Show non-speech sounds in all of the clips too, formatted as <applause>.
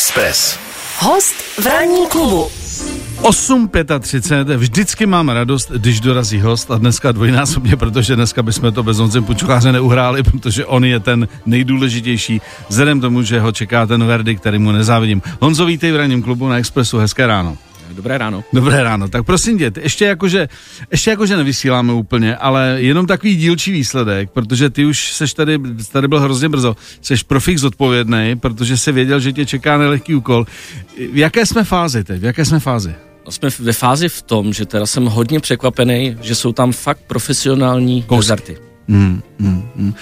Express. Host v ranní klubu. 8.35, vždycky mám radost, když dorazí host a dneska dvojnásobně, protože dneska bychom to bez Honzy Pučucháře neuhráli, protože on je ten nejdůležitější, vzhledem tomu, že ho čeká ten verdikt, který mu nezávidím. Honzo, vítej v ranním klubu na Expressu, hezké ráno. Dobré ráno. Dobré ráno. Tak prosím tě, ještě jakože, ještě jakože nevysíláme úplně, ale jenom takový dílčí výsledek, protože ty už seš tady, tady byl hrozně brzo, seš profik zodpovědný, protože se věděl, že tě čeká nelehký úkol. V jaké jsme fázi teď? V jaké jsme fázi? No, jsme ve fázi v tom, že teda jsem hodně překvapený, že jsou tam fakt profesionální koncerty. Hmm, hmm,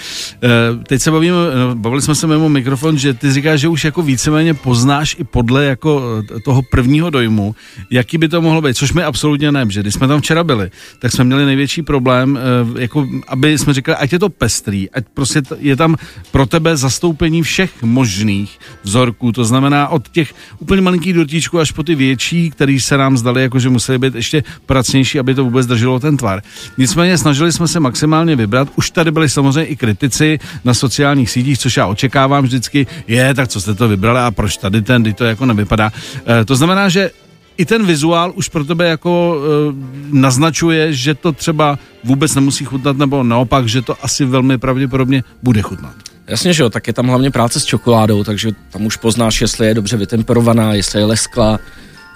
teď se bavíme, no, bavili jsme se mimo mikrofon, že ty říkáš, že už jako víceméně poznáš i podle jako eh, toho prvního dojmu, jaký by to mohlo být, což mi absolutně ne, že když jsme tam včera byli, tak jsme měli největší problém, jako aby jsme říkali, ať je to pestrý, ať prostě je tam pro tebe zastoupení všech možných vzorků, to znamená od těch úplně malinkých dortíčků až po ty větší, který se nám zdali, jako že museli být ještě pracnější, aby to vůbec drželo ten tvar. Nicméně snažili jsme se maximálně vybrat, už tady samozřejmě i kritici na sociálních sítích, což já očekávám vždycky, je, tak co jste to vybrali a proč tady ten, kdy to jako nevypadá. E, to znamená, že i ten vizuál už pro tebe jako e, naznačuje, že to třeba vůbec nemusí chutnat, nebo naopak, že to asi velmi pravděpodobně bude chutnat. Jasně, že jo, tak je tam hlavně práce s čokoládou, takže tam už poznáš, jestli je dobře vytemperovaná, jestli je lesklá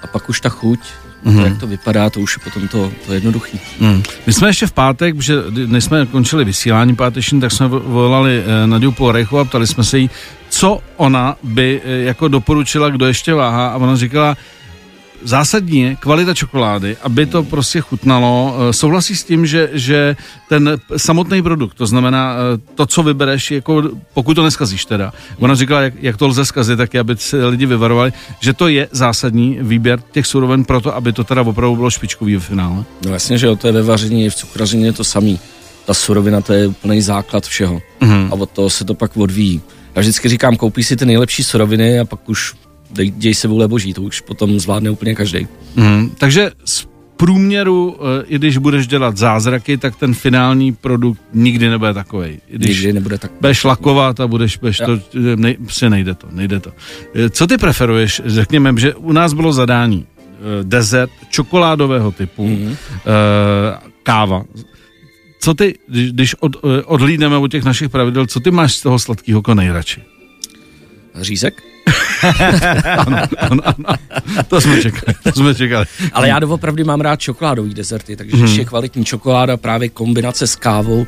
a pak už ta chuť, mm-hmm. to, jak to vypadá, to už je potom to, to jednoduchý. Mm. My jsme ještě v pátek, že než jsme končili vysílání páteční, tak jsme volali eh, Nadiu Polrechu a ptali jsme se jí, co ona by eh, jako doporučila, kdo ještě váhá a ona říkala, zásadní je kvalita čokolády, aby to prostě chutnalo. Eh, souhlasí s tím, že, že ten samotný produkt, to znamená eh, to, co vybereš, jako, pokud to neskazíš teda. Ona říkala, jak, jak to lze zkazit, tak aby se lidi vyvarovali, že to je zásadní výběr těch surovin pro to, aby to teda opravdu bylo špičkový v finále. No jasně, že jo, to je ve vaření, v cukrařině je to samý. Ta surovina, to je úplný základ všeho. Mm-hmm. A od toho se to pak odvíjí. Já vždycky říkám, koupí si ty nejlepší suroviny a pak už dej, děj se vůle boží, to už potom zvládne úplně každý. Mm, takže z průměru, eh, i když budeš dělat zázraky, tak ten finální produkt nikdy nebude takový. Když nikdy nebude tak. Budeš lakovat a budeš, budeš to, ne, prostě nejde to, nejde to. Eh, co ty preferuješ? Řekněme, že u nás bylo zadání dezert čokoládového typu, mm-hmm. káva. Co ty, když od, odhlídneme od těch našich pravidel, co ty máš z toho sladkého jako nejradši? Řízek? <laughs> ano, ano, ano. To jsme čekali, to jsme čekali. Ale já doopravdy mám rád čokoládový dezerty, takže hmm. ještě kvalitní čokoláda, právě kombinace s kávou,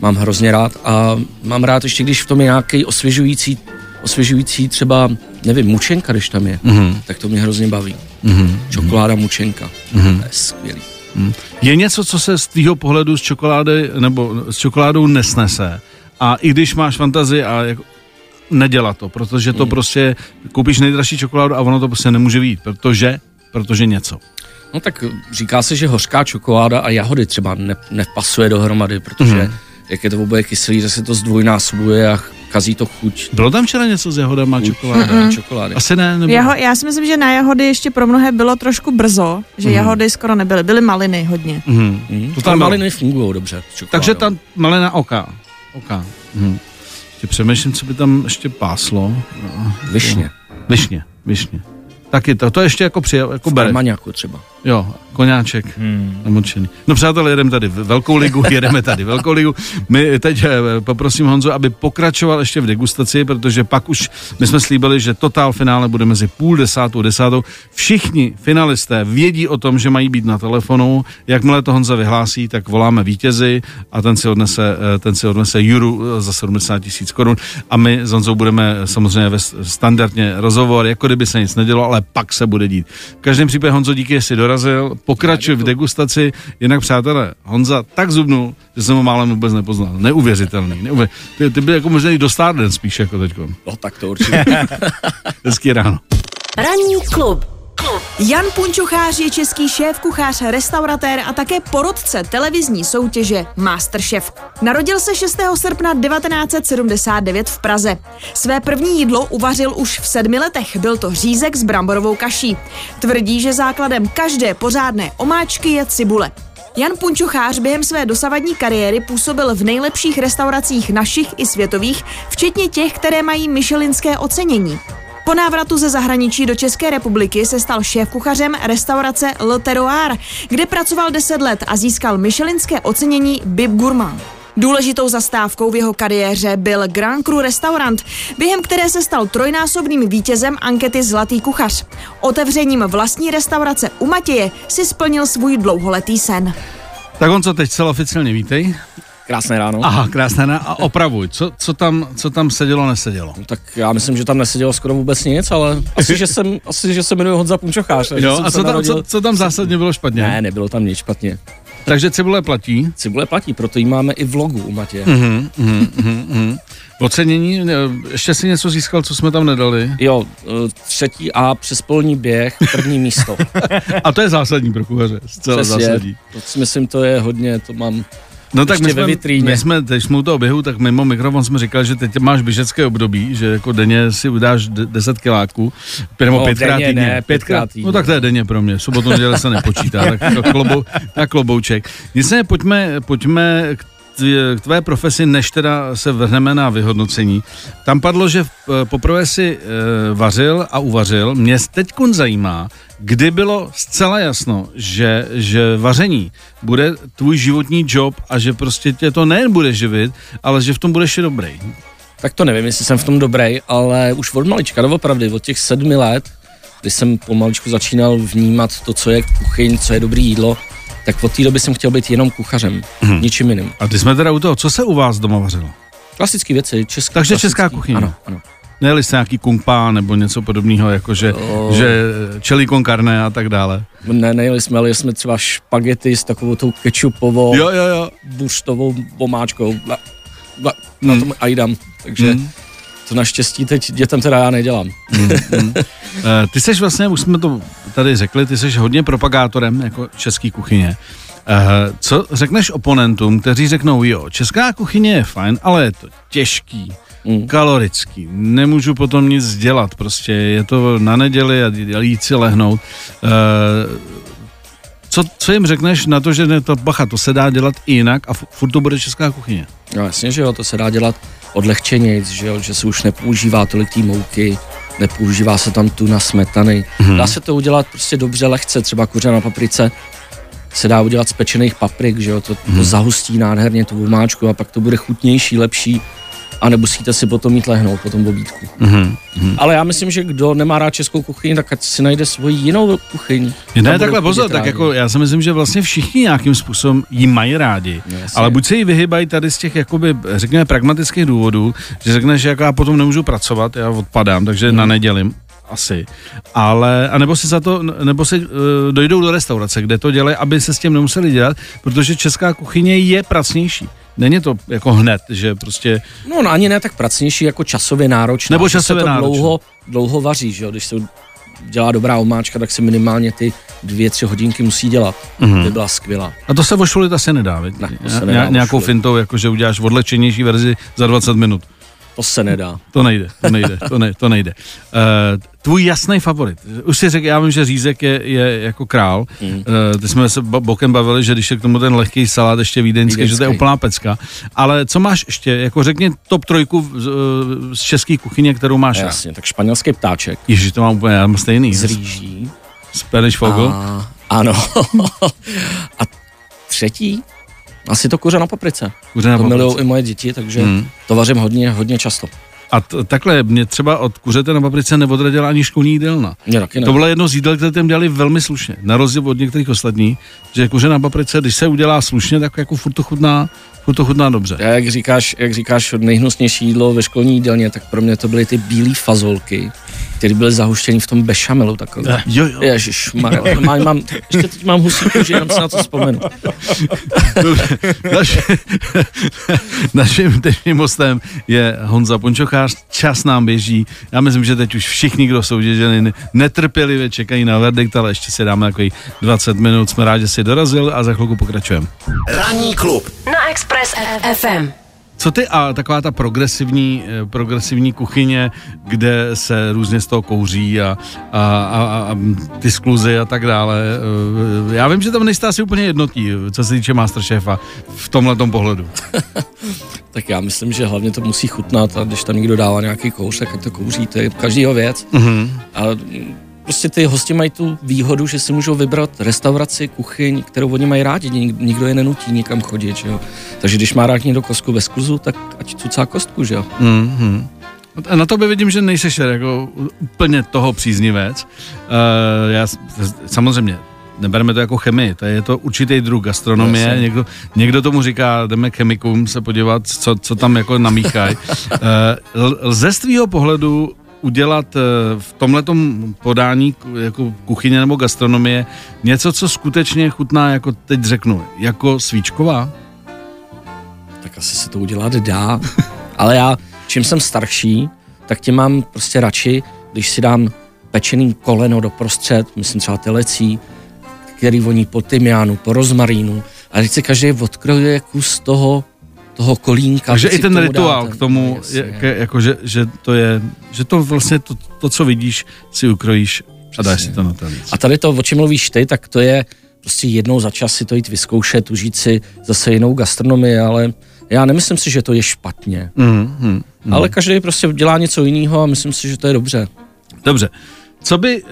mám hrozně rád a mám rád ještě, když v tom je nějaký osvěžující, osvěžující třeba, nevím, mučenka, když tam je, hmm. tak to mě hrozně baví. Hmm. Čokoláda mučenka, hmm. to je skvělý. Hmm. Je něco, co se z tvýho pohledu z čokolády nebo s čokoládou nesnese? A i když máš fantazii a jako nedělat to, protože to hmm. prostě koupíš nejdražší čokoládu a ono to prostě nemůže být, protože, protože něco. No tak říká se, že hořká čokoláda a jahody třeba ne, nepasuje dohromady, protože hmm. jak je to oboje kyselý, že se to zdvojnásobuje a kazí to chuť. Bylo tam včera něco s jahodama čokolády? Mm-mm. <laughs> čokolády? Asi ne. Nebo... Jaho, já si myslím, že na jahody ještě pro mnohé bylo trošku brzo, že mm. jahody skoro nebyly, byly maliny hodně. Mm. Mm. To tam maliny fungují dobře. Takže ta malina oka. oka. Mm. Ještě přemýšlím, co by tam ještě páslo. No, višně. Višně, višně. Taky to, to ještě jako přijel, jako bere. Třeba. Jo, koňáček hmm. namočený. No přátelé, jedeme tady velkou ligu, <laughs> jedeme tady velkou ligu. My teď eh, poprosím Honzu, aby pokračoval ještě v degustaci, protože pak už my jsme slíbili, že totál finále bude mezi půl desátou a desátou. Všichni finalisté vědí o tom, že mají být na telefonu. Jakmile to Honza vyhlásí, tak voláme vítězi a ten si odnese, eh, ten si odnese juru eh, za 70 tisíc korun a my s Honzou budeme samozřejmě ve standardně rozhovor, jako kdyby se nic nedělo, ale pak se bude dít. V každém případě Honzo, díky, jestli dorazil pokračuje v degustaci. Jinak, přátelé, Honza tak zubnul, že jsem ho málem vůbec nepoznal. Neuvěřitelný. Neuvěř... Ty, ty byl jako možná i do Starden spíš jako teďko. No tak to určitě. <laughs> Hezký ráno. Ranní klub. Jan Punčochář je český šéf, kuchař, restauratér a také porodce televizní soutěže Masterchef. Narodil se 6. srpna 1979 v Praze. Své první jídlo uvařil už v sedmi letech, byl to řízek s bramborovou kaší. Tvrdí, že základem každé pořádné omáčky je cibule. Jan Punčochář během své dosavadní kariéry působil v nejlepších restauracích našich i světových, včetně těch, které mají myšelinské ocenění. Po návratu ze zahraničí do České republiky se stal šéf-kuchařem restaurace Le Terroir, kde pracoval 10 let a získal michelinské ocenění Bib Gourmand. Důležitou zastávkou v jeho kariéře byl Grand Cru restaurant, během které se stal trojnásobným vítězem ankety Zlatý kuchař. Otevřením vlastní restaurace u Matěje si splnil svůj dlouholetý sen. Tak on co teď celé oficiálně vítej. Krásné ráno. Aha, krásné ráno. A opravuj, co, co, tam, co tam sedělo, nesedělo? No, tak já myslím, že tam nesedělo skoro vůbec nic, ale asi, že jsem, asi, že se jmenuji Honza Punčochář. Jo, a co tam, co, co tam zásadně bylo špatně? Ne, nebylo tam nic špatně. Takže cibule platí? Cibule platí, proto ji máme i v logu u Matě. Uh-huh, uh-huh, uh-huh. Ocenění, ještě si něco získal, co jsme tam nedali? Jo, eh, třetí A přes polní běh, první místo. <laughs> a to je zásadní pro kuchaře, zcela Přesně, zásadní. To si myslím, to je hodně, to mám No tak my jsme, my jsme, teď jsme u toho běhu, tak mimo mikrofon jsme říkali, že teď máš běžecké období, že jako denně si udáš 10 kiláků, nebo no, pětkrát týdně. Ne, pětkrát týdně. No tak to je denně pro mě, sobotu neděle se nepočítá, tak, to klobou, <laughs> tak klobouček. Nicméně pojďme, pojďme k k tvé profesi, než teda se vrhneme na vyhodnocení. Tam padlo, že poprvé si e, vařil a uvařil. Mě teď zajímá, kdy bylo zcela jasno, že, že vaření bude tvůj životní job a že prostě tě to nejen bude živit, ale že v tom budeš i dobrý. Tak to nevím, jestli jsem v tom dobrý, ale už od malička, doopravdy, od těch sedmi let, kdy jsem pomaličku začínal vnímat to, co je kuchyň, co je dobré jídlo, tak od té doby jsem chtěl být jenom kuchařem, hmm. ničím jiným. A ty jsme teda u toho, co se u vás doma vařilo? Klasické věci, české. Takže klasický, česká kuchyně. Ano, ano. Nejeli jste nějaký kungpa nebo něco podobného, jako že, oh. že čelí konkarné a tak dále? Ne, nejeli jsme, ale jsme třeba špagety s takovou tou kečupovou, jo, jo, jo. burstovou pomáčkou. Na, na, mm. na tom ajdam, takže... Mm. To naštěstí teď dětem teda já nedělám. Mm, mm. <laughs> ty jsi vlastně, už jsme to tady řekli, ty jsi hodně propagátorem jako český kuchyně. Uh, co řekneš oponentům, kteří řeknou, jo, česká kuchyně je fajn, ale je to těžký, mm. kalorický, nemůžu potom nic dělat, prostě je to na neděli a jít si lehnout. Uh, co, co jim řekneš na to, že ne, to bacha, to se dá dělat i jinak a furt to bude česká kuchyně? No jasně, že jo, to se dá dělat odlehčenějc, že jo, že se už nepoužívá tolik té mouky, nepoužívá se tam tu na smetany. Hmm. Dá se to udělat prostě dobře, lehce, třeba kuře na paprice se dá udělat z pečených paprik, že jo, to, hmm. to mhm. zahustí nádherně tu vomáčku a pak to bude chutnější, lepší a nemusíte si potom mít lehnout po tom obídku. Mm-hmm. Ale já myslím, že kdo nemá rád českou kuchyni, tak ať si najde svoji jinou kuchyň. Ne, takhle pozor, tak jako já si myslím, že vlastně všichni nějakým způsobem ji mají rádi, no, ale buď se jí vyhybají tady z těch, jakoby, řekněme, pragmatických důvodů, že řekne, že jako já potom nemůžu pracovat, já odpadám, takže mm. na neděli asi. Ale, a nebo si za to, nebo si uh, dojdou do restaurace, kde to dělají, aby se s tím nemuseli dělat, protože česká kuchyně je pracnější. Není to jako hned, že prostě... No, no ani ne tak pracnější, jako časově náročné. Nebo časově se to náročné. dlouho, dlouho vaří, že jo? Když se dělá dobrá omáčka, tak se minimálně ty dvě, tři hodinky musí dělat. Mm-hmm. By byla skvělá. A to se vošulit asi nedá, Ne, to se nedá Nějakou fintou, jako že uděláš odlečenější verzi za 20 minut. To se nedá. To nejde, to nejde, to, ne, to nejde. Uh, tvůj jasný favorit. Už si řekl, já vím, že řízek je, je jako král. Mm. Uh, ty jsme se bokem bavili, že když je k tomu ten lehký salát ještě vídeňský, vídeňský. že to je úplná pecka. Ale co máš ještě? Jako řekni top trojku z, z české kuchyně, kterou máš. Jasně, tak španělský ptáček. Ježiš, to mám úplně, já mám stejný. Z rýží. Spanish Fogel. A, ano. <laughs> A třetí? Asi to kuře na paprice. Kuře na to milují i moje děti, takže hmm. to vařím hodně, hodně často. A t- takhle, mě třeba od kuřete na paprice neodradila ani školní jídelna. Mě taky ne. To bylo jedno z jídel, které tam dělali velmi slušně. Na rozdíl od některých ostatních, že kuře na paprice, když se udělá slušně, tak jako furt to chutná, furt to chutná dobře. Já, jak říkáš, jak říkáš nejhnusnější jídlo ve školní jídelně, tak pro mě to byly ty bílé fazolky který byly zahuštěný v tom bešamelu takový. Jo, jo. Ježiš, mám, mám, ještě teď mám husí kůži, jenom se na to vzpomenu. Naš, naším dnešním hostem je Honza Pončochář, čas nám běží. Já myslím, že teď už všichni, kdo jsou děženy, netrpělivě čekají na verdikt, ale ještě si dáme takový 20 minut. Jsme rádi, že jsi dorazil a za chvilku pokračujeme. Ranní klub na Express FM. Co ty a taková ta progresivní, eh, progresivní kuchyně, kde se různě z toho kouří a, a, a, a ty skluzy a tak dále. Eh, Já vím, že tam nejste asi úplně jednotí, co se týče Masterchefa v tomhle pohledu. <laughs> Tak já myslím, že hlavně to musí chutnat a když tam někdo dává nějaký kouř, tak to kouří, to je každýho věc. Mm-hmm. A prostě ty hosti mají tu výhodu, že si můžou vybrat restauraci, kuchyň, kterou oni mají rádi, Nik- nikdo je nenutí nikam chodit, že jo. Takže když má rád někdo kostku ve skluzu, tak ať cucá kostku, že jo. Mm-hmm. A na tobě vidím, že nejseš jako úplně toho příznivec. Uh, já samozřejmě nebereme to jako chemii, to je to určitý druh gastronomie. Jasně. Někdo, někdo tomu říká, jdeme k chemikům se podívat, co, co tam jako namíchají. <laughs> Uh, lze z tvýho pohledu udělat eh, v tomhletom podání jako kuchyně nebo gastronomie něco, co skutečně chutná, jako teď řeknu, jako svíčková? tak asi se to udělat dá. <laughs> Ale já, čím jsem starší, tak tím mám prostě radši, když si dám pečený koleno do prostřed, myslím třeba telecí, který voní po tymiánu, po rozmarínu, a teď si každý odkrojuje kus toho, toho kolínka. Takže i ten rituál ten- k tomu, No, je, ke, jako, že, že, to je, že to vlastně to, to, co vidíš, si ukrojíš a dáš si to na talíř. A tady to, o čem mluvíš ty, tak to je prostě jednou za čas si to jít vyzkoušet, užít si zase jinou gastronomii, ale já nemyslím si, že to je špatně. Mm, mm, mm. Ale každý prostě dělá něco jiného a myslím si, že to je dobře. Dobře. Co by, uh,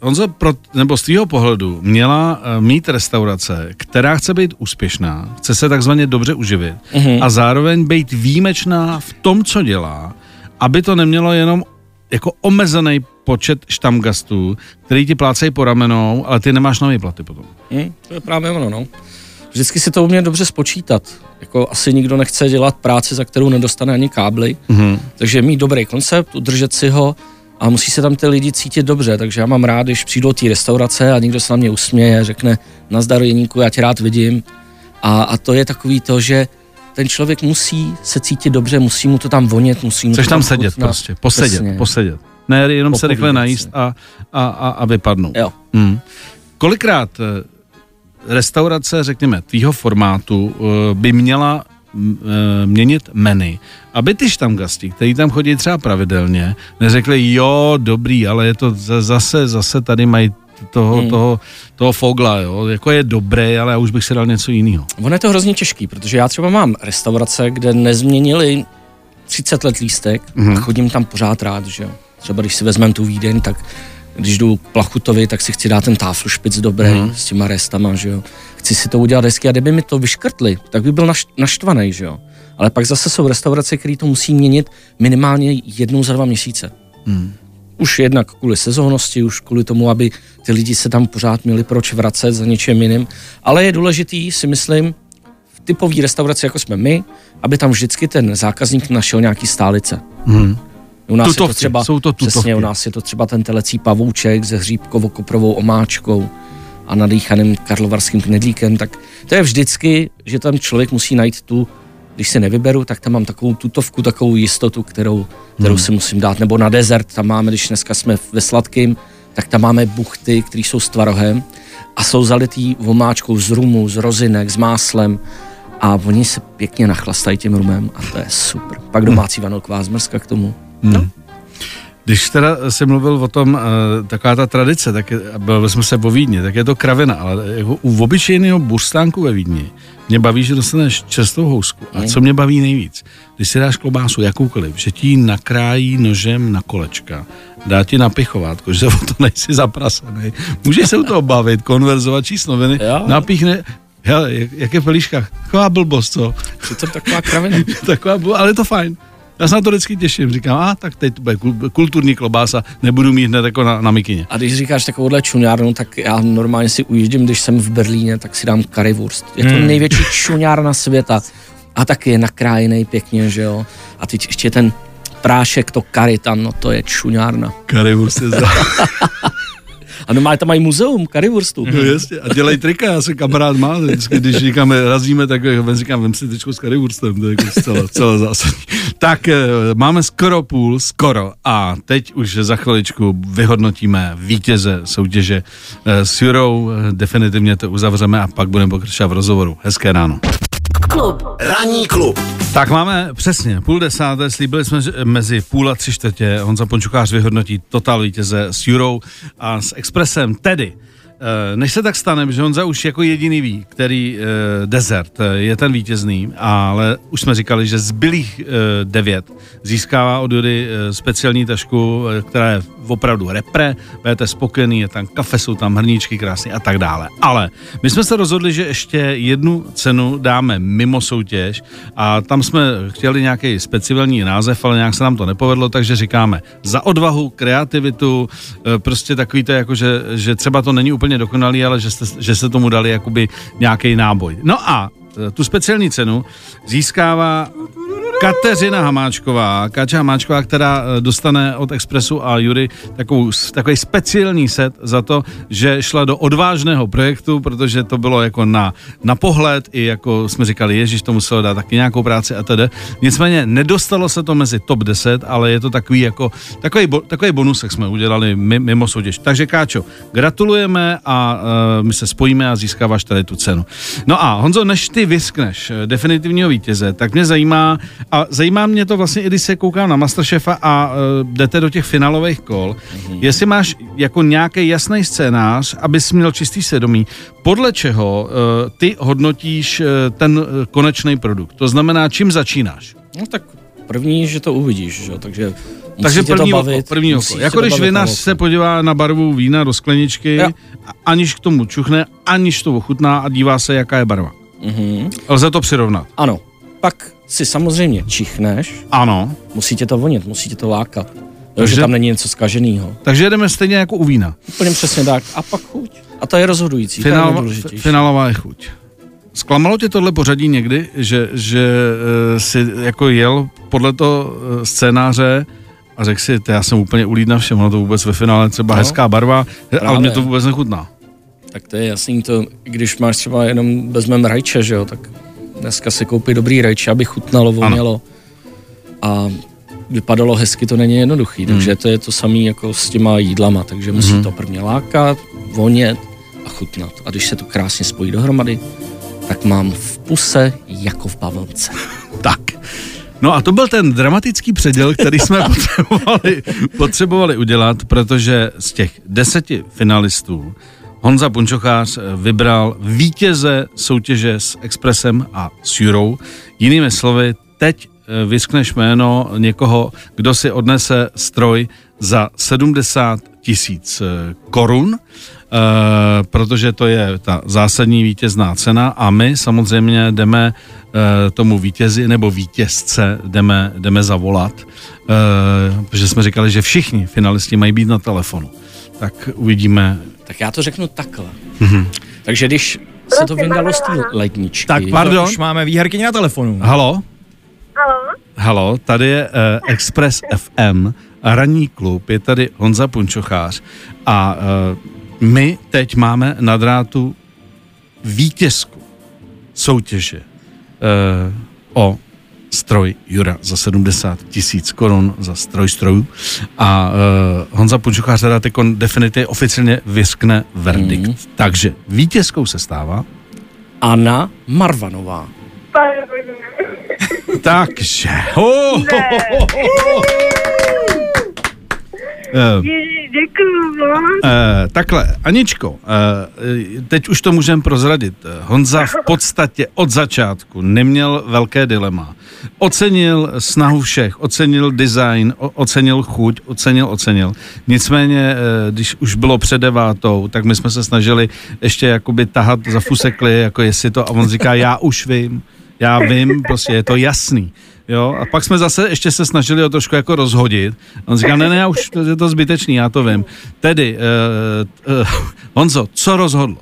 Honzo, pro, nebo z tvýho pohledu měla uh, mít restaurace, která chce být úspěšná, chce se takzvaně dobře uživit Mhm. a zároveň být výjimečná v tom, co dělá, aby to nemělo jenom jako omezený počet štamgastů, který ti plácejí po ramenou, ale ty nemáš na výplaty potom. Hm, to je právě ono, no. Vždycky si to umět dobře spočítat. Jako asi nikdo nechce dělat práci, za kterou nedostane ani kábly. Mhm. Takže mít dobrý koncept, udržet si ho a musí se tam ty lidi cítit dobře. Takže já mám rád, když přijdu do té restaurace a někdo se na mě usměje, řekne nazdar Jeníku, já tě rád vidím. A, a to je takový to, že ten člověk musí se cítit dobře, musí mu to tam vonět, musí mu Chceš to tam sedět chutnat. prostě, posedět, Přesně. posedět. Ne, jenom se rychle Popovídat najíst a, a, a, a vypadnout. Jo. Hmm. Kolikrát eh, restaurace, řekněme, tvýho formátu eh, by měla měnit menu, aby ty štamgasti, kteří tam chodí třeba pravidelně, neřekli, jo, dobrý, ale je to za- zase, zase tady mají toho, Hmm. toho, toho fogla, jo, jako je dobré, ale já už bych si dal něco jiného. Ono je to hrozně těžký, protože já třeba mám restaurace, kde nezměnili 30 let lístek Mhm. mm-hmm. a chodím tam pořád rád, že jo. Třeba když si vezmeme tu Vídeň, tak když jdu k Plachutovi, tak si chci dát ten táflšpic dobrý Mhm. mm-hmm. s těma restama, že jo. Chci si to udělat hezky a kdyby mi to vyškrtli, tak by byl naš, naštvaný, že jo. Ale pak zase jsou restaurace, které to musí měnit minimálně jednou za dva měsíce. Hmm. Už jednak kvůli sezónnosti, už kvůli tomu, aby ty lidi se tam pořád měli proč vracet za něčím jiným. Ale je důležitý, si myslím, v typové restauraci, jako jsme my, aby tam vždycky ten zákazník našel nějaký stálice. Hmm. U nás je Tutovky, to třeba, jsou to tutovky. přesně, u nás je to třeba ten telecí pavouček se hříbkovo-koprovou omáčkou a nadýchaným karlovarským knedlíkem, tak to je vždycky, že tam člověk musí najít tu, když se nevyberu, tak tam mám takovou tutovku, takovou jistotu, kterou, kterou Hmm. si musím dát. Nebo na dezert tam máme, když dneska jsme ve sladkým, tak tam máme buchty, které jsou s tvarohem a jsou zalitý omáčkou z rumu, z rozinek, s máslem a oni se pěkně nachlastají tím rumem a to je super. Pak domácí vanilková zmrzka k tomu. Hmm. Když teda jsi mluvil o tom, uh, taková ta tradice, tak bavili jsme se o Vídni, tak je to kravina, ale jako u obyčejného burstánku ve Vídni mě baví, že dostaneš čerstvou housku. A co mě baví nejvíc, když si dáš klobásu jakoukoliv, že ti ji nakrájí nožem na kolečka, dá ti na pichovátko, že o to nejsi zaprasený. Můžeš se u toho bavit, konverzovat, číst noviny, Jo. napíchne, hele, jak, jak je v pelíškách, taková blbost, co? Je to taková kravina. <laughs> Taková, ale je to fajn. Já se na to vždycky těším. Říkám, a tak teď to bude kul- kulturní klobása, nebudu mít hned jako na, na mikině. A když říkáš takovouhle čuňárnu, tak já normálně si ujíždím, když jsem v Berlíně, tak si dám currywurst. Je to Hmm. největší čuňárna světa. A taky je nakrájený pěkně, že jo. A teď ještě ten prášek, to curry tam, no to je čuňárna. Currywurst je za... <laughs> A normálně tam mají muzeum currywurstu. No jasně, a dělej trika, já se kamarád má, vždycky, když říkám, razíme, tak ven říkám, vem si tyčku s currywurstem, to je jako zcela, zcela zásadní. Tak eh, máme skoro půl, skoro, a teď už za chviličku vyhodnotíme vítěze soutěže Eh, s Jurou, eh, definitivně to uzavřeme a pak budeme pokračovat v rozhovoru. Hezké ráno. Klub. Ranní klub. Tak máme přesně půl desáté, slíbili jsme, že mezi půl a tři čtvrtě Honza Pončukář vyhodnotí total vítěze s Jurou a s Expressem, tedy eh, než se tak stane, že Honza už jako jediný ví, který uh, desert eh, je ten vítězný, ale už jsme říkali, že zbylých devět získává od Jury speciální tašku, která je opravdu repre, budete spokojený, je tam kafe, jsou tam hrníčky krásné a tak dále. Ale my jsme se rozhodli, že ještě jednu cenu dáme mimo soutěž a tam jsme chtěli nějaký speciální název, ale nějak se nám to nepovedlo, takže říkáme za odvahu, kreativitu, eh, prostě takový to jako, že, že třeba to není úplně dokonalý, ale že jste, že jste tomu dali jakoby nějaký náboj. No a eh, tu speciální cenu získává Kateřina Hamáčková, Kača Hamáčková, která eh, dostane od Expressu a Jury takovou, takový speciální set za to, že šla do odvážného projektu, protože to bylo jako na, na pohled, i jako jsme říkali, Ježíš to muselo dát taky nějakou práci a tedy. Nicméně nedostalo se to mezi top 10, ale je to takový jako, takový, bo, takový bonus, jak jsme udělali mimo soutěž. Takže Káčo, gratulujeme a uh, my se spojíme a získáváš tady tu cenu. No a Honzo, než ty vyskneš eh, definitivního vítěze, tak mě zajímá, a zajímá mě to vlastně, i když se koukám na Masterchefa a uh, jdete do těch finálových kol, mm-hmm. jestli máš jako nějaký jasný scénář, abys měl čistý svědomí, podle čeho uh, ty hodnotíš uh, ten uh, konečný produkt. To znamená, čím začínáš? No tak první, že to uvidíš, že? takže takže první, to bavit, oko, první oko. Jako když vinař se podívá na barvu vína do skleničky, jo. aniž k tomu čuchne, aniž to ochutná a dívá se, jaká je barva. Mm-hmm. Lze to přirovnat. Ano. Pak si samozřejmě čichneš. Ano. Musí tě to vonit, musí tě to lákat. Jo, že tam není něco zkaženého. Takže jedeme stejně jako u vína. Úplně přesně tak. A pak chuť. A to je rozhodující. Finál, to je finálová je chuť. Zklamalo tě tohle pořadí někdy, že, že uh, si jako jel podle toho uh, scénáře a řekl si, já jsem úplně ulíd na všem, ono to vůbec ve finále třeba no, hezká barva, právě. ale mě to vůbec nechutná. Tak to je jasný, to, když máš třeba jenom vezmeme rajče, že jo, tak dneska si koupit dobrý rajče, aby chutnalo, vonělo. A vypadalo hezky, to není jednoduchý, mm. takže to je to samé jako s těma jídlama, takže musí mm. to prvně lákat, vonět a chutnat. A když se to krásně spojí dohromady, tak mám v puse jako v bavlnce. <laughs> tak. No a to byl ten dramatický předěl, který jsme <laughs> potřebovali, potřebovali udělat, protože z těch deseti finalistů Honza Punčochář vybral vítěze soutěže s Expressem a s Jurou. Jinými slovy, teď eh, vyskneš jméno někoho, kdo si odnese stroj za 70 tisíc eh, korun, protože to je ta zásadní vítězná cena a my samozřejmě jdeme tomu vítězi nebo vítězce jdeme, jdeme zavolat, protože jsme říkali, že všichni finalisti mají být na telefonu. Tak uvidíme. Tak já to řeknu takhle. Mm-hmm. Takže když se to vyndalo z té ledničky. Tak pardon. Už máme výherkyni na telefonu. Halo? Halo? Halo, tady je uh, Express FM ranní klub, je tady Honza Punčochář a uh, my teď máme na drátu vítězku soutěže uh, o stroj Jura za 70 tisíc korun za stroj strojů a uh, Honza Punčochář teda teď definitivně oficiálně vyskne verdikt. Mm. Takže vítězkou se stává Anna Marvanová. Takže. Oh, oh, oh, oh. Uh, Děkuju uh, Takhle, Aničko, uh, teď už to můžeme prozradit. Honza v podstatě od začátku neměl velké dilema. Ocenil snahu všech, ocenil design, ocenil chuť, ocenil, ocenil. Nicméně, když už bylo před devátou, tak my jsme se snažili ještě jakoby tahat za fusekly, jako jestli to, a on říká, já už vím, já vím, prostě je to jasný. Jo, a pak jsme zase ještě se snažili o trošku jako rozhodit. On říká, ne, ne, já už je to zbytečný, já to vím. Tedy, uh, uh, Honzo, co rozhodlo?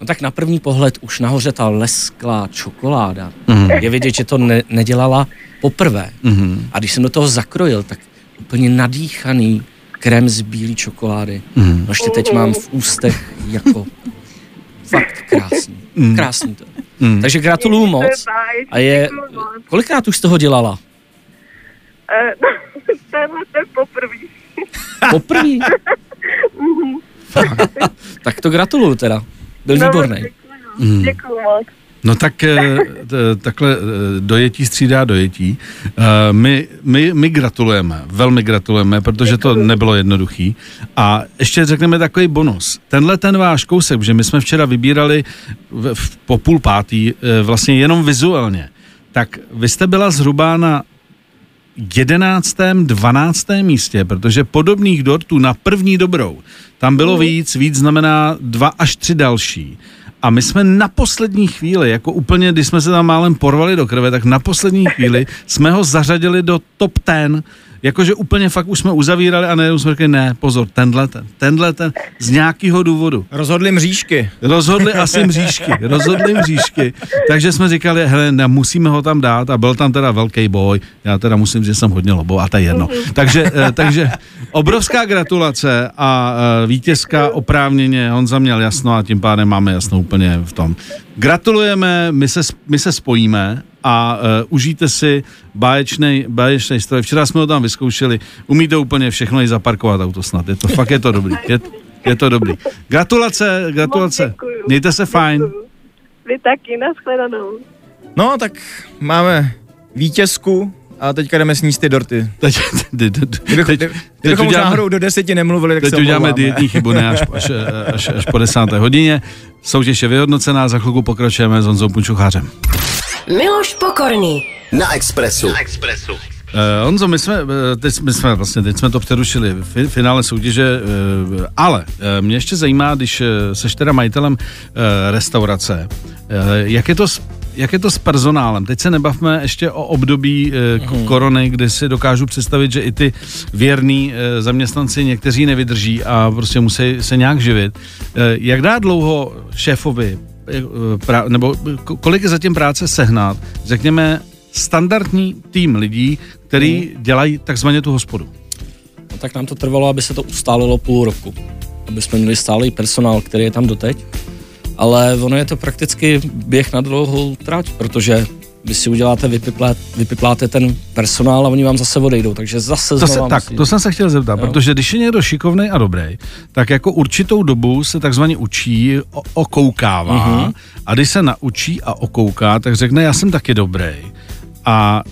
No tak na první pohled už nahoře ta lesklá čokoláda. Mm-hmm. Je vidět, že to ne, nedělala poprvé. Mm-hmm. A když jsem do toho zakrojil, tak úplně nadýchaný krém z bílé čokolády. Mm-hmm. No ještě teď mám v ústech jako fakt krásný. Mm. Krásný to. Mm. Takže gratuluju moc. A je, kolikrát už z toho dělala? Eh, <laughs> tenhle ten poprvý. <laughs> Poprvý? <laughs> tak to gratuluju teda. Byl no, výborný. Děkuju, mm. děkuju moc. No tak eh, takhle eh, dojetí střídá dojetí. Eh, My, my, my gratulujeme, velmi gratulujeme, protože to nebylo jednoduchý. A ještě řekneme takový bonus. Tenhle ten váš kousek, že my jsme včera vybírali v, v, po půl pátý vlastně jenom vizuálně, tak vy jste byla zhruba na 11. 12. místě, protože podobných dortů na první dobrou tam bylo víc, víc znamená dva až tři další. A my jsme na poslední chvíli, jako úplně, když jsme se tam málem porvali do krve, tak na poslední chvíli jsme ho zařadili do top 10. Jakože úplně fakt už jsme uzavírali a najednou jsme řekli, ne, pozor, tenhle ten, tenhle ten, z nějakého důvodu. Rozhodli mřížky. Rozhodli <laughs> asi mřížky, rozhodli mřížky. Takže jsme říkali, hele, ne, musíme ho tam dát a byl tam teda velký boj. Já teda musím, že jsem hodně lobou a to je jedno. Takže, eh, <laughs> takže obrovská gratulace a eh, vítězka oprávněně, Honza měl jasno a tím pádem máme jasno úplně v tom. Gratulujeme, my se, my se spojíme a uh, užijte si báječný, báječný stroj. Včera jsme ho tam vyzkoušeli, umí to úplně všechno i zaparkovat auto snad. Je to, fakt je to dobrý. Je, je to dobrý. Gratulace, gratulace. Mějte se fajn. Děkuju. Vy taky, nashledanou. No, tak máme vítězku a teďka jdeme sníst ty dorty. Teď, teď, teď, teď, kdybychom už uděláme, náhodou do deseti nemluvili, tak teď se uděláme dietní chybu, ne až, až, až, až po desáté hodině. Soutěž je vyhodnocená, za chvilku pokračujeme s Honzou Punčuchářem. Miloš Pokorný. Na Expressu. Na Expressu. Uh, Honzo, my jsme, eh, teď, my jsme vlastně, teď jsme to přerušili v fi- finále soutěže, uh, ale uh, mě ještě zajímá, když uh, seš teda majitelem uh, restaurace, uh, jak je to s jak je to s personálem? Teď se nebavme ještě o období e, k- korony, kdy si dokážu představit, že i ty věrní e, zaměstnanci někteří nevydrží a prostě musí se nějak živit. E, jak dá dlouho šéfovi, e, pra, nebo ko- kolik je zatím práce sehnat, řekněme, standardní tým lidí, který dělají takzvaně tu hospodu? No, tak nám to trvalo, aby se to ustálilo půl roku. Aby jsme měli stálý personál, který je tam doteď. Ale ono je to prakticky běh na dlouhou trať, protože vy si uděláte, vypiplát, vypipláte ten personál a oni vám zase odejdou, takže zase To se, tak, musí. to jsem se chtěl zeptat, Jo. protože když je někdo šikovný a dobrý, tak jako určitou dobu se takzvaně učí, o, okoukává Mhm. a když se naučí a okouká, tak řekne, já jsem taky dobrý a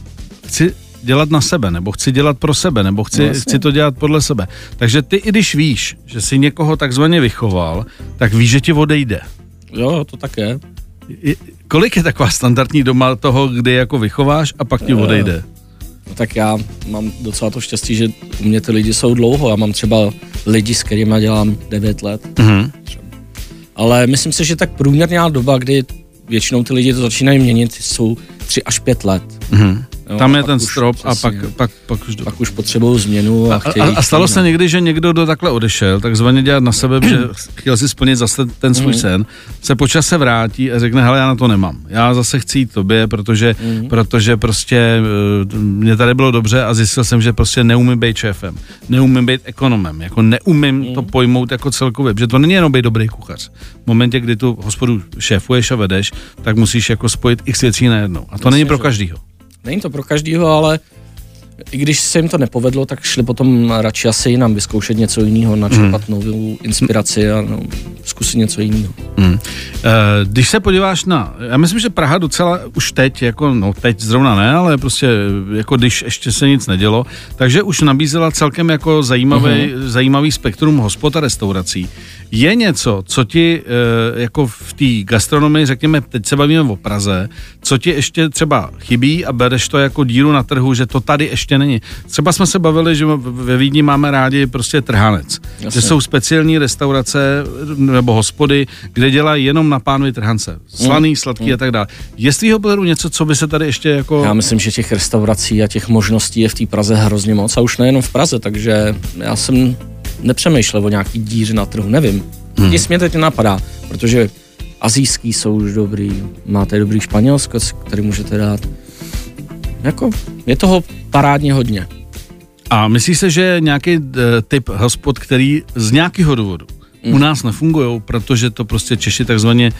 chci dělat na sebe, nebo chci dělat pro sebe, nebo chci, No, chci to dělat podle sebe. Takže ty, i když víš, že jsi někoho takzvaně vychoval, tak víš, že ti odejde. Jo, to tak je. I- Kolik je taková standardní doma toho, kdy jako vychováš a pak ti odejde? No, tak já mám docela to štěstí, že u mě ty lidi jsou dlouho. Já mám třeba lidi, s kterými dělám 9 let. Mhm. Ale myslím si, že tak průměrná doba, kdy většinou ty lidi to začínají měnit, jsou 3 až 5 let. Mhm. Jo, Tam je ten už strop a pak, pak, pak už... Do... Pak už potřebují změnu a A, a, a stalo se někdy, že někdo, kdo takhle odešel, takzvaně dělat na sebe, že <clears throat> chtěl si splnit zase ten Mhm. svůj sen, se po čase vrátí a řekne, hele, já na to nemám. Já zase chci jít tobě, protože, Mhm. protože prostě eh, mě tady bylo dobře a zjistil jsem, že prostě neumím být šéfem, neumím být ekonomem, jako neumím Mhm. to pojmout jako celkově, protože to není jenom být dobrý kuchař. V momentě, kdy tu hospodu šéfuješ a vedeš, tak musíš jako spojit x věcí najednou. A to není pro že- každýho. Není to pro každýho, ale i když se jim to nepovedlo, tak šli potom radši asi jinam vyzkoušet něco jiného, načerpat Hmm. novou inspiraci a no, zkusit něco jiného. Hmm. Eh, Když se podíváš na, já myslím, že Praha docela už teď, jako, no teď zrovna ne, ale prostě jako když ještě se nic nedělo, takže už nabízela celkem jako zajímavý, uh-huh. zajímavý spektrum hospod a restaurací. Je něco, co ti eh, jako v té gastronomii, řekněme, teď se bavíme o Praze, co ti ještě třeba chybí a bereš to jako díru na trhu, že to tady ještě není. Třeba jsme se bavili, že ve Vídni máme rádi prostě trhanec. Jasně. Že jsou speciální restaurace nebo hospody, kde dělají jenom na pánvi trhance. Slaný, sladký a tak dále. Je z tvýho pohledu něco, co by se tady ještě jako... Já myslím, že těch restaurací a těch možností je v té Praze hrozně moc a už nejenom v Praze, takže já jsem nepřemýšlel o nějaký díře na trhu, nevím. Hmm. Nic mě teď nenapadá, protože azijský jsou už dobrý, máte dobrý španělsko, který můžete dát. Jako, je toho parádně hodně. A myslíš se, že nějaký uh, typ hospod, který z nějakého důvodu u nás nefungují, protože to prostě Češi takzvaně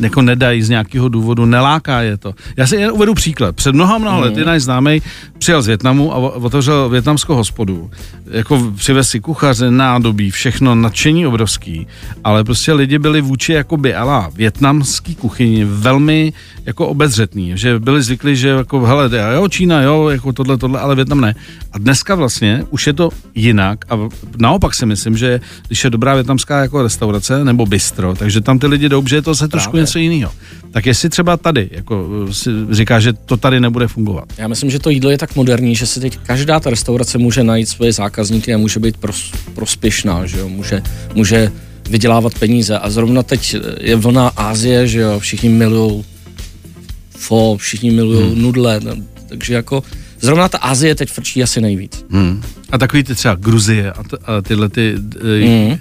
jako nedají z nějakého důvodu, neláká je to. Já si jen uvedu příklad. Před mnoha, mnoha lety náš známý přijel z Větnamu a otevřel větnamskou hospodu. Jako přivez si kuchaře, nádobí, všechno, nadšení obrovský, ale prostě lidi byli vůči jakoby ala větnamský kuchyni velmi jako obezřetný, že byli zvyklí, že jako hele, jo, Čína, jo, jako tohle, tohle, ale Větnam ne. A dneska vlastně už je to jinak a naopak si myslím, že když je dobrá větnamská jako restaurace nebo bistro, takže tam ty lidi jdou, že je to se trošku Právě. něco jiného. Tak jestli třeba tady, jako si říká, že to tady nebude fungovat. Já myslím, že to jídlo je tak moderní, že si teď každá ta restaurace může najít svoje zákazníky a může být pros, prospěšná, že jo? Může, může vydělávat peníze. A zrovna teď je vlna Ázie, že jo? Všichni milují fo, všichni milují hmm. nudle, no, takže jako zrovna ta Ázie teď frčí asi nejvíc. Hmm. A takový ty třeba Gruzie a, t- a tyhle ty... Hmm.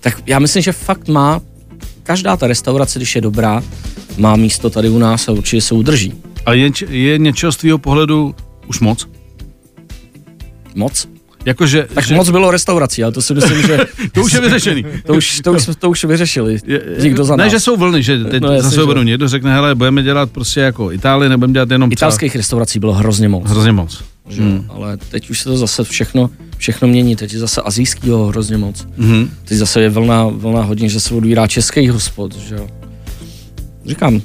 Tak já myslím, že fakt má každá ta restaurace, když je dobrá, má místo tady u nás a určitě se udrží. A je, je něčeho z tvýho pohledu už moc? Moc? Jakože, Tak že, moc bylo restaurací, ale to si myslím, že <laughs> to už je vyřešený. to už, to už, to už vyřešili. Někdo za ne, nás. že jsou vlny, že teď No, zase že- budou někdo řekne, hele, budeme dělat prostě jako Itálii, nebudeme dělat jenom Italských restaurací bylo hrozně moc, hrozně moc. že? Hmm. ale teď už se to zase všechno, všechno mění, teď je zase azijského hrozně moc. Mhm. Teď zase je vlna, vlna hodně, že se odvírá český hospod, že jo. Říkám,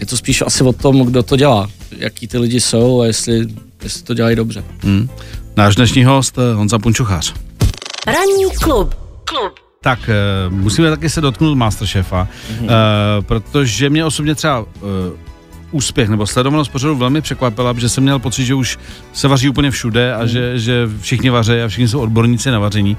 je to spíš asi o tom, kdo to dělá, jaký ty lidi jsou a jestli, jestli to dělají dobře. Mhm. Náš dnešní host eh, Honza Punčuchář. Ranní klub. Klub. Tak eh, musíme taky se dotknout Masterchefa, mm-hmm. protože mě osobně třeba eh, úspěch nebo sledovanost pořadu velmi překvapila, protože jsem měl pocit, že už se vaří úplně všude a že, že všichni vaří a všichni jsou odborníci na vaření.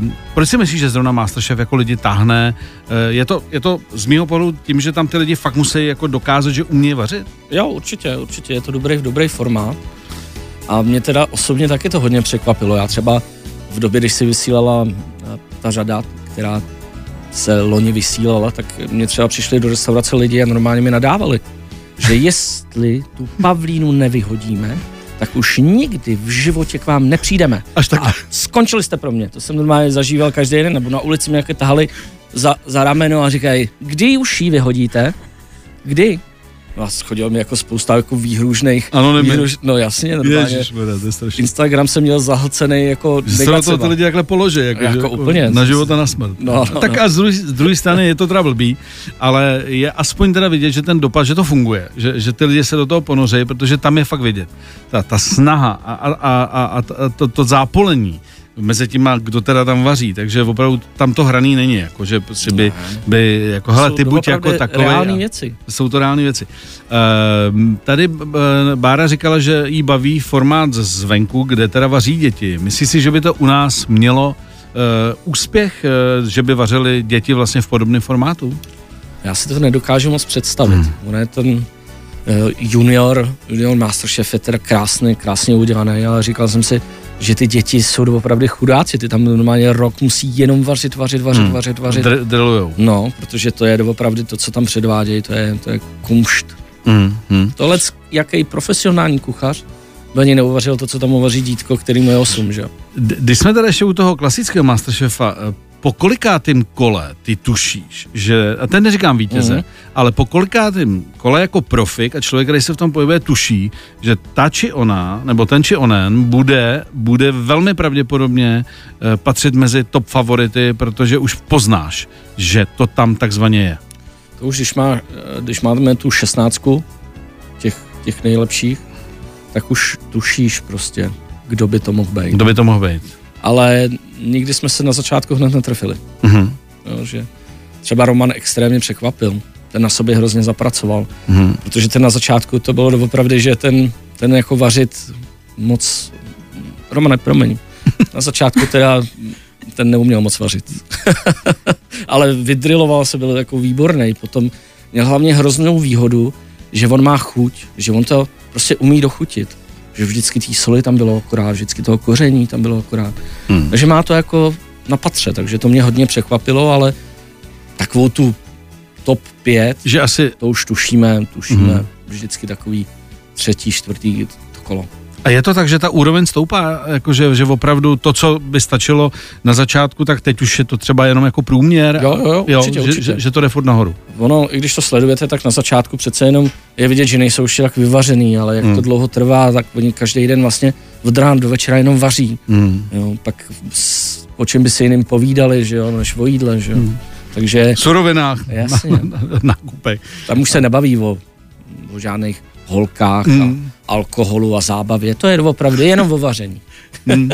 Uh, proč si myslíš, že zrovna Masterchef jako lidi táhne? Uh, je, to, je to z mého pohledu tím, že tam ty lidi fakt musí jako dokázat, že umí vařit? Jo, určitě, určitě, je to dobrý, dobrý formát. A mě teda osobně taky to hodně překvapilo. Já třeba v době, když si vysílala eh, ta řada, která se loni vysílala, tak mě třeba přišli do restaurace lidi a normálně mi nadávali, že jestli tu pavlínu nevyhodíme, tak už nikdy v životě k vám nepřijdeme. Až takhle. A skončili jste pro mě. To jsem normálně zažíval každý den, nebo na ulici mě jako tahali za, za rameno a říkají, kdy už ji vyhodíte? Kdy? No a chodilo mi jako spousta jako výhružných. Anonymy. výhruž, no jasně, normálně. Ježišmarja, to je strašný. Instagram jsem měl zahlcený jako Že se na to ty lidi takhle položí, jako, Jako že, úplně. na život a na smrt. No, no, tak no. a z druhé z druhé strany je to teda blbý, ale je aspoň teda vidět, že ten dopad, že to funguje, že, že ty lidi se do toho ponoří, protože tam je fakt vidět. Ta, ta snaha a, a, a, a, a to, to zápolení mezi těma, kdo teda tam vaří, takže opravdu tam to hraný není, jako, že prostě by, by jako, hele, ty buď jako takový. reální věci. jsou to reální věci. Uh, tady Bára říkala, že jí baví formát zvenku, kde teda vaří děti. Myslíš si, že by to u nás mělo uh, úspěch, uh, že by vařili děti vlastně v podobném formátu? Já si to nedokážu moc představit. Hmm. On je ten junior, junior Masterchef je teda krásný, krásně udělaný, ale říkal jsem si, že ty děti jsou opravdu chudáci, ty tam normálně rok musí jenom vařit, vařit, vařit, hmm. vařit, vařit. Dr- drillujou. No, protože to je opravdu to, co tam předvádějí, to je, to je kumšt. Mm, mm. Tohle, jaký profesionální kuchař by ani neuvařil to, co tam uvaří dítko, který mu je 8, že jo? Když jsme tady ještě u toho klasického Masterchefa, eh, po kolikátým kole ty tušíš, že, a ten neříkám vítěze, mm. ale po kolikátým kole jako profik a člověk, který se v tom pohybuje, tuší, že ta či ona, nebo ten či onen, bude, bude velmi pravděpodobně eh, patřit mezi top favority, protože už poznáš, že to tam takzvaně je. To už, když, má, eh, když máme tu šestnáctku těch, těch nejlepších, tak už tušíš prostě, kdo by to mohl být. Kdo by to mohl být? Ale nikdy jsme se na začátku hned netrefili. Mhm. Jo, že třeba Roman extrémně překvapil. Ten na sobě hrozně zapracoval. Mhm. Protože ten na začátku to bylo doopravdy, že ten, ten jako vařit moc... Romane, promiň. <laughs> Na začátku teda ten neuměl moc vařit. <laughs> Ale vydriloval se, byl jako výborný. Potom měl hlavně hroznou výhodu, že on má chuť, že on to prostě umí dochutit. Že vždycky té soli tam bylo akorát, vždycky toho koření tam bylo akorát. Hmm. Takže má to jako na patře, takže to mě hodně překvapilo, ale takovou tu top 5, Že asi to už tušíme, tušíme Mhm. vždycky takový třetí, čtvrtý to kolo. A je to tak, že ta úroveň stoupá, jakože, že opravdu to, co by stačilo na začátku, tak teď už je to třeba jenom jako průměr? Jo, jo, jo, určitě, že, určitě. Že, že to jde furt nahoru. Ono, i když to sledujete, tak na začátku přece jenom je vidět, že nejsou ještě tak vyvařený, ale jak Hmm. to dlouho trvá, tak oni každý den vlastně od rána do večera jenom vaří. Hmm. Jo, pak s, o čem by si jiným povídali, že jo, než o jídle, že jo. Hmm. Takže V surovinách, <laughs> Jasně. na, na, na nákupech. tam už se nebaví o, o žádných holkách Hmm. a alkoholu a zábavě. To je opravdu jenom o vaření. Hmm.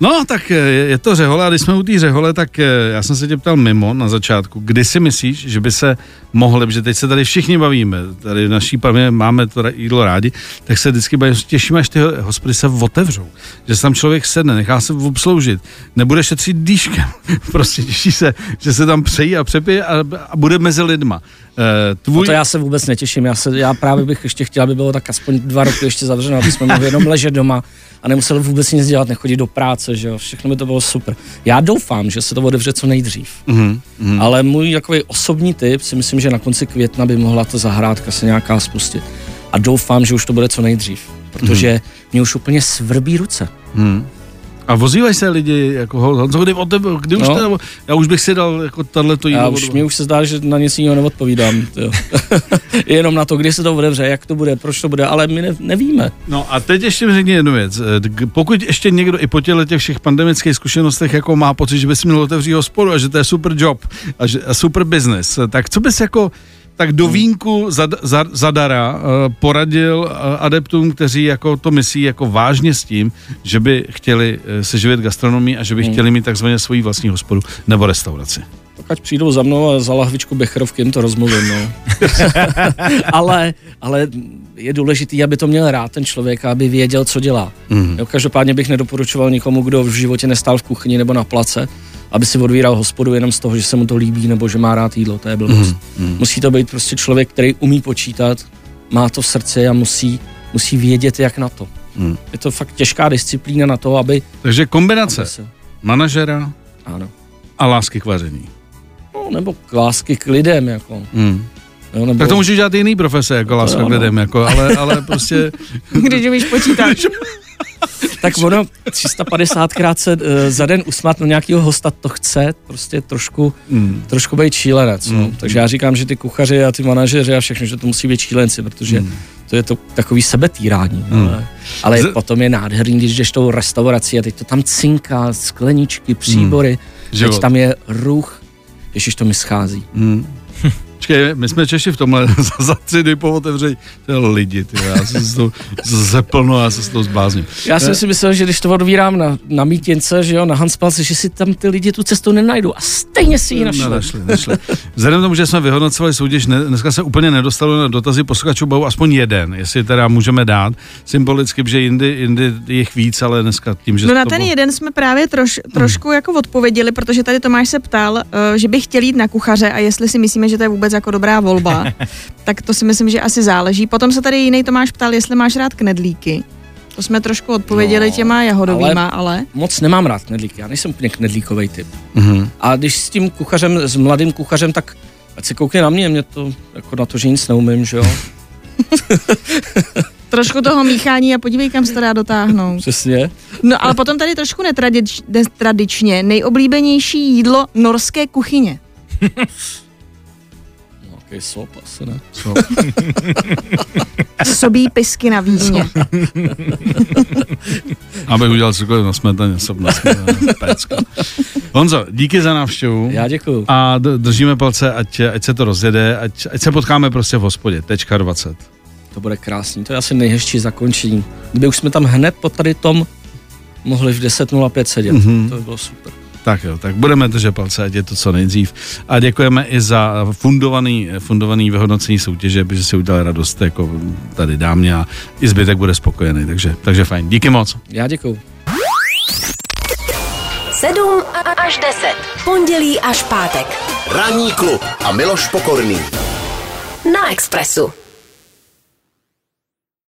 No, tak je to řehole a když jsme u té řehole, tak eh, já jsem se tě ptal mimo na začátku, kdy si myslíš, že by se mohli, protože teď se tady všichni bavíme, tady v naší pamě máme to jídlo rádi, tak se vždycky bavíme, těšíme, až ty hospody se otevřou, že se tam člověk sedne, nechá se obsloužit, nebude šetřit dýškem, <laughs> prostě těší se, že se tam přejí a přepije a, a bude mezi lidma. Eh, No Tvůj, to já se vůbec netěším. Já, se, já právě bych ještě chtěl, aby bylo tak aspoň dva roky ještě zavřeno, aby jsme mohli jenom ležet doma a nemuseli vůbec nic dělat, nechodit do práce, že jo. Všechno by to bylo super. Já doufám, že se to otevře co nejdřív. Mhm, mhm. Ale můj takový osobní tip si myslím, že na konci května by mohla ta zahrádka se nějaká spustit. A doufám, že už to bude co nejdřív, protože Mhm. mě už úplně svrbí ruce. Hmm. A vozívají se lidi, jako Hon- Honzo, kdy, od tebe, kdy už No. teda, já už bych si dal jako jídlo. Já od- už, mě už se zdá, že na nic jiného neodpovídám. <laughs> Jenom na to, kdy se to otevře, jak to bude, proč to bude, ale my ne, nevíme. No a teď ještě mi řekni jednu věc. Eh, Pokud ještě někdo i po těle těch všech pandemických zkušenostech jako má pocit, že bys měl otevřít hospodu a že to je super job a, že, a super business, tak co bys jako tak do vínku zad, za, zadara eh, poradil eh, adeptům, kteří jako to myslí jako vážně s tím, že by chtěli eh, se živit gastronomii a že by chtěli mít takzvaně svoji vlastní hospodu nebo restauraci. Tak ať přijdou za mnou a za lahvičku Becherovky jim to rozmluvím, no. <laughs> ale, ale je důležité, aby to měl rád ten člověk a aby věděl, co dělá. Mhm. Jo, každopádně bych nedoporučoval nikomu, kdo v životě nestál v kuchyni nebo na place, aby si odvíral hospodu jenom z toho, že se mu to líbí nebo že má rád jídlo. To je blbost. Mhm. Musí to být prostě člověk, který umí počítat, má to v srdci a musí, musí vědět, jak na to. Mhm. Je to fakt těžká disciplína na to, aby... Takže kombinace aby se, manažera ano. a lásky k vaření. No, nebo lásky k lidem, jako. Hmm. Jo, nebo... Tak to můžeš dělat jiný profese, jako láska k lidem, jako, ale, ale prostě... <laughs> Když umíš počítat. Tak ono 350krát se uh, za den usmát na nějakého hosta, to chce prostě trošku, Mm. trošku být šílenec. No. Takže já říkám, že ty kuchaři a ty manažeři a všechno, že to musí být šílenci, protože to je to takový sebetýrání. Ale, ale Z- potom je nádherný, když jdeš tou restaurací a teď to tam cinká, skleničky, příbory, Život. teď tam je ruch, Ježiš, to mi schází. Mm. Počkej, my jsme Češi v tomhle <laughs> za, tři dny po otevření. To je lidi, ty, já se z toho zeplno, já se z toho zblázním. Já jsem si myslel, že když to odvírám na, na mítěnce, že jo, na Hanspalce, že si tam ty lidi tu cestu nenajdou a stejně si ji našli. Ne, nešli, nešli. Vzhledem k tomu, že jsme vyhodnocovali soutěž, ne, dneska se úplně nedostalo na dotazy posluchačů, budou aspoň jeden, jestli teda můžeme dát symbolicky, protože jindy, jindy je jich víc, ale dneska tím, že No na to ten bylo- jeden jsme právě troš, trošku jako odpověděli, protože tady Tomáš se ptal, eh, že by chtěl jít na kuchaře a jestli si myslíme, že to je vůbec jako dobrá volba, <laughs> tak to si myslím, že asi záleží. Potom se tady jiný Tomáš ptal, jestli máš rád knedlíky. To jsme trošku odpověděli No, těma jahodovýma, ale... ale- Moc nemám rád knedlíky, já nejsem úplně knedlíkový typ. Mhm. A když s tím kuchařem, s mladým kuchařem, tak ať se koukne na mě, mě to jako na to, že nic neumím, že jo. <laughs> Trošku toho míchání a podívej, kam se to dá dotáhnout. Přesně. No ale potom tady trošku netradič, netradičně nejoblíbenější jídlo norské kuchyně. <laughs> Jaký sop asi, ne? <laughs> Sobí pisky na víně. <laughs> Abych udělal cokoliv na smetaně, sob na smetaně. Honzo, díky za návštěvu. Já děkuju. A držíme palce, ať, ať se to rozjede, ať, ať se potkáme prostě v hospodě. Tečka 20. To bude krásný, to je asi nejhezčí zakončení. Kdyby už jsme tam hned po tady tom mohli v 10.05 sedět, Mhm. mm-hmm. to by bylo super. Tak jo, tak budeme držet palce, ať je to co nejdřív. A děkujeme i za fundovaný, fundovaný vyhodnocení soutěže, protože si udělali radost jako tady dámě a i zbytek bude spokojený, takže, takže fajn. Díky moc. Já děkuju. 7 až 10. Pondělí až pátek. Ranní klub a Miloš Pokorný. Na Expressu.